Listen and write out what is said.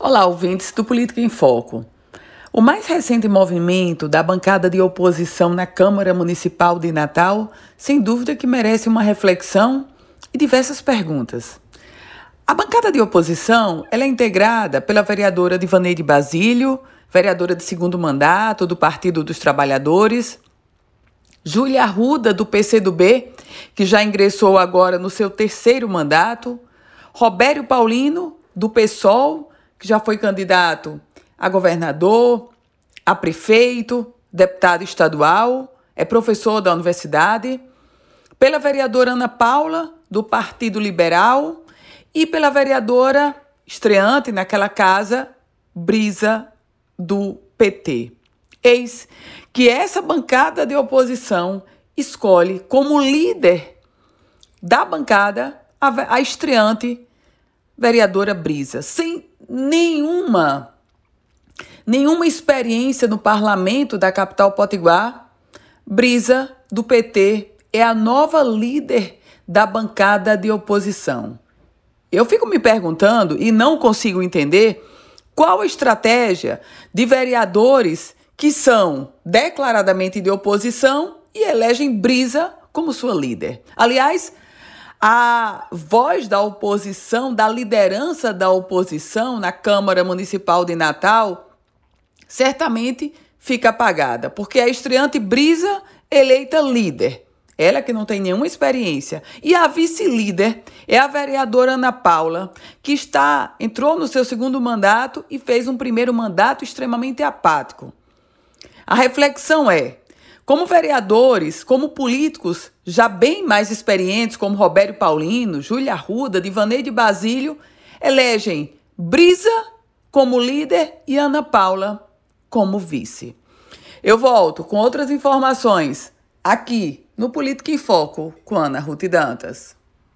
Olá, ouvintes do Política em Foco. O mais recente movimento da bancada de oposição na Câmara Municipal de Natal, sem dúvida que merece uma reflexão e diversas perguntas. A bancada de oposição é integrada pela vereadora Divaneide Basílio, vereadora de segundo mandato do Partido dos Trabalhadores, Júlia Arruda, do PCdoB, que já ingressou agora no seu terceiro mandato, Robério Paulino, do PSOL, que já foi candidato a governador, a prefeito, deputado estadual, é professor da universidade, pela vereadora Ana Paula, do Partido Liberal, e pela vereadora estreante naquela casa, Brisa, do PT. Eis que essa bancada de oposição escolhe como líder da bancada a, estreante vereadora Brisa, sem nenhuma nenhuma experiência no parlamento da capital potiguar, Brisa do PT é a nova líder da bancada de oposição. Eu fico me perguntando e não consigo entender qual a estratégia de vereadores que são declaradamente de oposição e elegem Brisa como sua líder. Aliás, a voz da oposição, da liderança da oposição na Câmara Municipal de Natal, certamente fica apagada, porque a estreante Brisa eleita líder. Ela que não tem nenhuma experiência. E a vice-líder é a vereadora Ana Paula, que está entrou no seu segundo mandato e fez um primeiro mandato extremamente apático. A reflexão é: como vereadores, como políticos já bem mais experientes, como Roberto Paulino, Júlia Arruda, Divaneide Basílio, elegem Brisa como líder e Ana Paula como vice. Eu volto com outras informações aqui no Política em Foco com Ana Ruth Dantas.